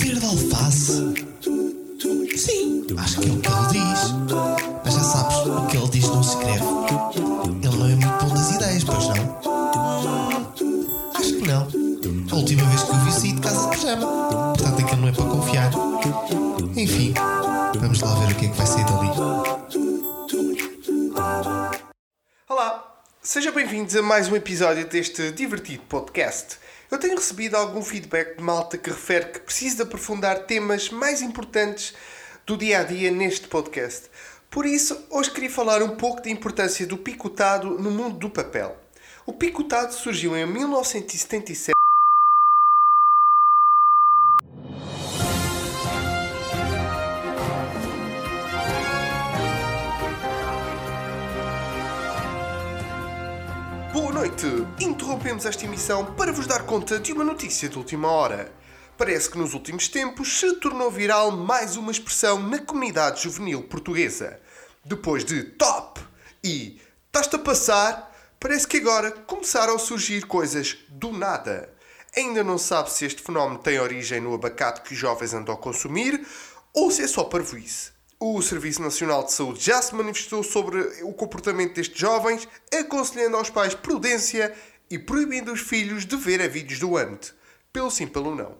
Verde alface? Sim, acho que é o que ele diz. Mas já sabes, o que ele diz não se escreve. Ele não é muito bom das ideias, pois não? Acho que não. A última vez que o vi saí de casa de pijama. Portanto, aquilo não é para confiar. Enfim, vamos lá ver o que é que vai sair dali. Sejam bem-vindos a mais um episódio deste divertido podcast. Eu tenho recebido algum feedback de malta que refere que preciso de aprofundar temas mais importantes do dia a dia neste podcast. Por isso, hoje queria falar um pouco da importância do picotado no mundo do papel. O picotado surgiu em 1977. Noite! Interrompemos esta emissão para vos dar conta de uma notícia de última hora. Parece que nos últimos tempos se tornou viral mais uma expressão na comunidade juvenil portuguesa. Depois de top e estás-te a passar, parece que agora começaram a surgir coisas do nada. Ainda não sabe se este fenómeno tem origem no abacate que os jovens andam a consumir ou se é só parvoíce. O Serviço Nacional de Saúde já se manifestou sobre o comportamento destes jovens, aconselhando aos pais prudência e proibindo os filhos de ver a vídeos do ante, pelo sim, pelo não.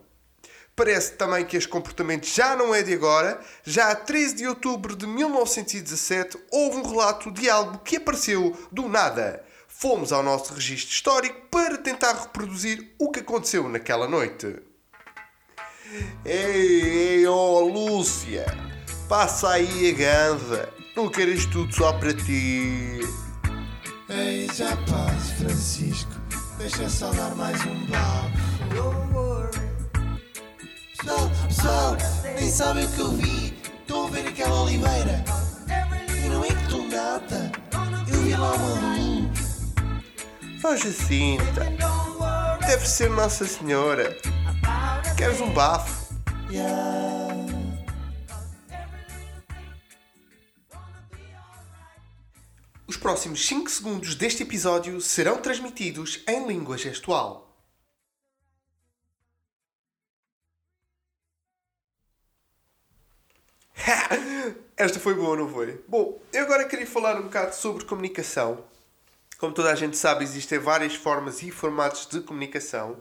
Parece também que este comportamento já não é de agora. Já a 13 de outubro de 1917 houve um relato de algo que apareceu do nada. Fomos ao nosso registro histórico para tentar reproduzir o que aconteceu naquela noite. Ei, ei, oh Lúcia, passa aí a ganza. Não queres tudo só para ti. Ei, já paz, Francisco. Deixa só dar mais um bafo. Pessoal, pessoal, nem sabem o que eu vi. Estão a ver aquela oliveira? E não é que estou nada. Eu vi lá uma luz. Oh Jacinta, deve ser Nossa Senhora. Queres um bafo? Yeah. Os próximos 5 segundos deste episódio serão transmitidos em língua gestual. Esta foi boa, não foi? Bom, eu agora queria falar um bocado sobre comunicação. Como toda a gente sabe, existem várias formas e formatos de comunicação.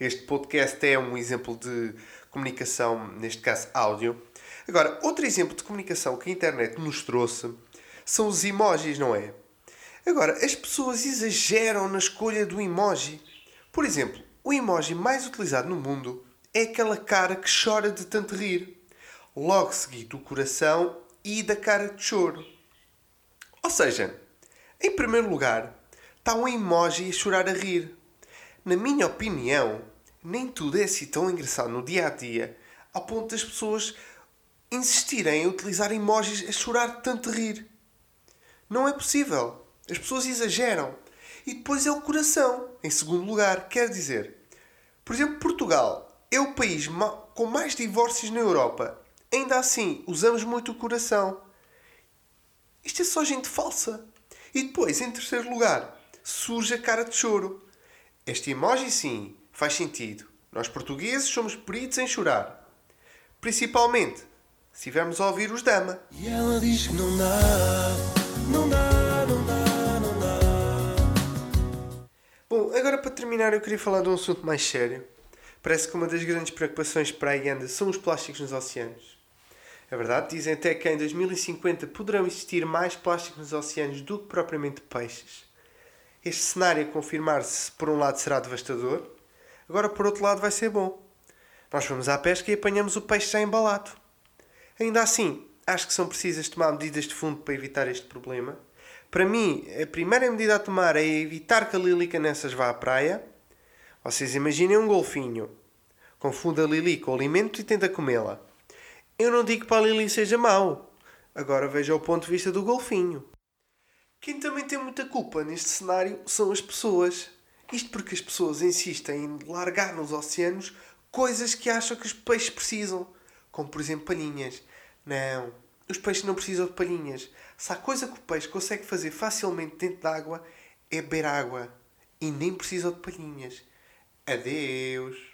Este podcast é um exemplo de comunicação, neste caso áudio. Agora, outro exemplo de comunicação que a internet nos trouxe são os emojis, não é? Agora, as pessoas exageram na escolha do emoji. Por exemplo, o emoji mais utilizado no mundo é aquela cara que chora de tanto rir, logo seguido do coração e da cara de choro. Ou seja, em primeiro lugar, está um emoji a chorar a rir. Na minha opinião, nem tudo é assim tão engraçado no dia a dia, ao ponto das pessoas insistirem em utilizar emojis a chorar de tanto rir. Não é possível. As pessoas exageram. E depois é o coração, em segundo lugar. Quer dizer, por exemplo, Portugal é o país com mais divórcios na Europa. Ainda assim, usamos muito o coração. Isto é só gente falsa. E depois, em terceiro lugar, surge a cara de choro. Este emoji, sim, faz sentido. Nós portugueses somos peritos em chorar. Principalmente se estivermos a ouvir os Dama. E ela diz que não dá, não dá, não dá, não dá. Bom, agora para terminar eu queria falar de um assunto mais sério. Parece que uma das grandes preocupações para a Uganda são os plásticos nos oceanos. É verdade, dizem até que em 2050 poderão existir mais plásticos nos oceanos do que propriamente peixes. Este cenário a confirmar-se, por um lado, será devastador, agora por outro lado vai ser bom. Nós vamos à pesca e apanhamos o peixe já embalado. Ainda assim, acho que são precisas tomar medidas de fundo para evitar este problema. Para mim, a primeira medida a tomar é evitar que a Lilica nessas vá à praia. Vocês imaginem um golfinho. Confunde a Lili com o alimento e tenta comê-la. Eu não digo que a Lili seja mau. Agora veja o ponto de vista do golfinho. Quem também tem muita culpa neste cenário são as pessoas. Isto porque as pessoas insistem em largar nos oceanos coisas que acham que os peixes precisam, como por exemplo palhinhas. Não, os peixes não precisam de palhinhas. Se há coisa que o peixe consegue fazer facilmente dentro da água é beber água e nem precisa de palhinhas. Adeus.